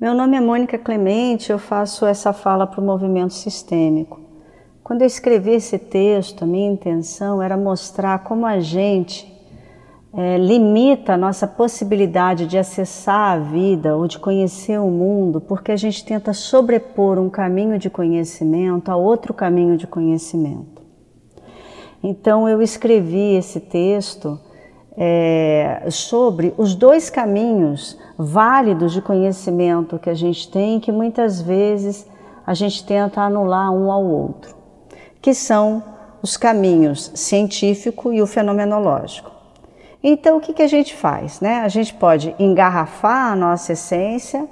Meu nome é Mônica Clemente, eu faço essa fala para o movimento sistêmico. Quando eu escrevi esse texto, a minha intenção era mostrar como a gente é, limita a nossa possibilidade de acessar a vida ou de conhecer o mundo, porque a gente tenta sobrepor um caminho de conhecimento a outro caminho de conhecimento. Então eu escrevi esse texto é, sobre os dois caminhos válidos de conhecimento que a gente tem, que muitas vezes a gente tenta anular um ao outro, que são os caminhos científico e o fenomenológico. Então, o que, que a gente faz? Né? A gente pode engarrafar a nossa essência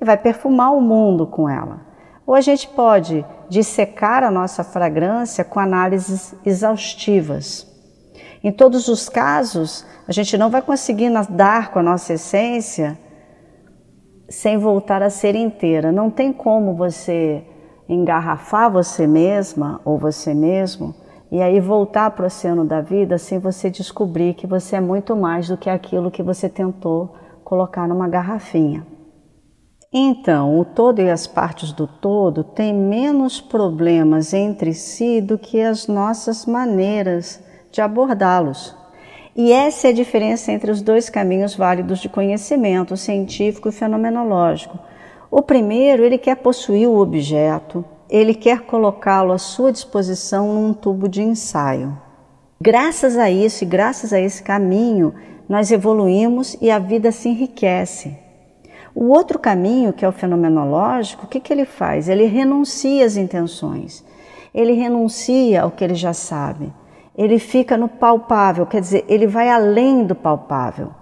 e vai perfumar o mundo com ela. Ou a gente pode dissecar a nossa fragrância com análises exaustivas. Em todos os casos, a gente não vai conseguir nadar com a nossa essência sem voltar a ser inteira. Não tem como você engarrafar você mesma ou você mesmo e aí voltar para o oceano da vida sem você descobrir que você é muito mais do que aquilo que você tentou colocar numa garrafinha. Então, o todo e as partes do todo têm menos problemas entre si do que as nossas maneiras de abordá-los. E essa é a diferença entre os dois caminhos válidos de conhecimento, científico e fenomenológico. O primeiro, ele quer possuir o objeto, ele quer colocá-lo à sua disposição num tubo de ensaio. Graças a isso e graças a esse caminho, nós evoluímos e a vida se enriquece. O outro caminho, que é o fenomenológico, o que, que ele faz? Ele renuncia às intenções, ele renuncia ao que ele já sabe ele fica no palpável, quer dizer, ele vai além do palpável,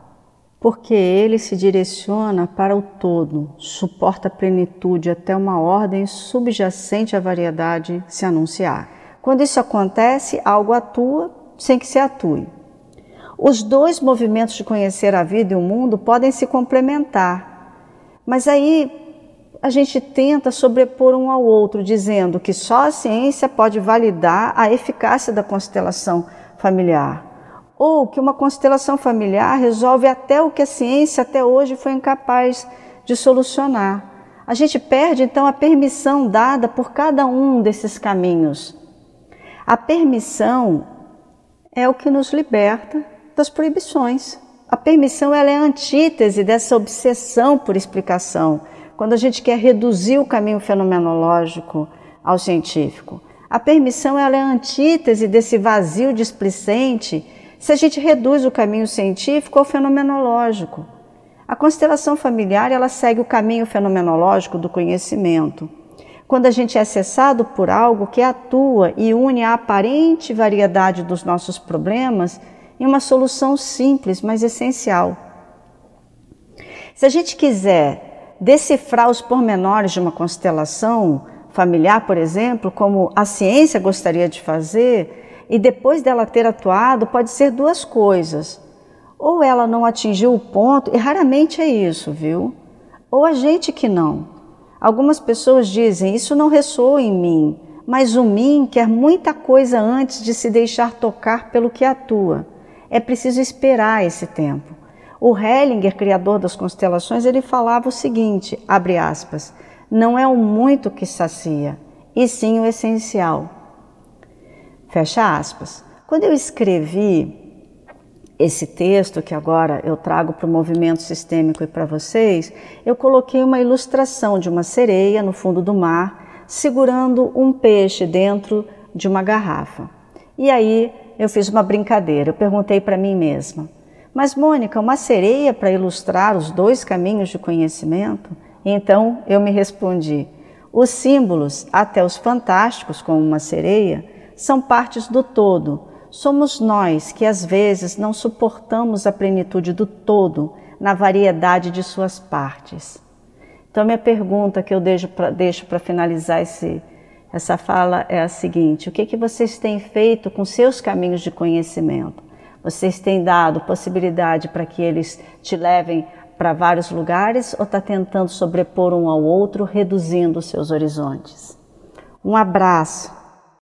porque ele se direciona para o todo, suporta a plenitude até uma ordem subjacente à variedade se anunciar. Quando isso acontece, algo atua sem que se atue. Os dois movimentos de conhecer a vida e o mundo podem se complementar, mas aí a gente tenta sobrepor um ao outro, dizendo que só a ciência pode validar a eficácia da constelação familiar, ou que uma constelação familiar resolve até o que a ciência até hoje foi incapaz de solucionar. A gente perde então a permissão dada por cada um desses caminhos. A permissão é o que nos liberta das proibições. A permissão ela é a antítese dessa obsessão por explicação quando a gente quer reduzir o caminho fenomenológico ao científico. A permissão ela é a antítese desse vazio displicente se a gente reduz o caminho científico ao fenomenológico. A constelação familiar ela segue o caminho fenomenológico do conhecimento. Quando a gente é acessado por algo que atua e une a aparente variedade dos nossos problemas em uma solução simples, mas essencial. Se a gente quiser decifrar os pormenores de uma constelação familiar, por exemplo, como a ciência gostaria de fazer, e depois dela ter atuado, pode ser duas coisas. Ou ela não atingiu o ponto, e raramente é isso, viu? Ou a gente que não. Algumas pessoas dizem: Isso não ressoa em mim, mas o mim quer muita coisa antes de se deixar tocar pelo que atua. É preciso esperar esse tempo. O Hellinger, criador das constelações, ele falava o seguinte, abre aspas, não é o muito que sacia, e sim o essencial. Fecha aspas. Quando eu escrevi esse texto que agora eu trago para o movimento sistêmico e para vocês, eu coloquei uma ilustração de uma sereia no fundo do mar segurando um peixe dentro de uma garrafa. E aí eu fiz uma brincadeira, eu perguntei para mim mesma: mas, Mônica, uma sereia para ilustrar os dois caminhos de conhecimento? Então eu me respondi: os símbolos, até os fantásticos, como uma sereia, são partes do todo. Somos nós que às vezes não suportamos a plenitude do todo na variedade de suas partes. Então, minha pergunta que eu deixo para finalizar esse, essa fala é a seguinte: o que, que vocês têm feito com seus caminhos de conhecimento? Vocês têm dado possibilidade para que eles te levem para vários lugares ou está tentando sobrepor um ao outro, reduzindo seus horizontes? Um abraço.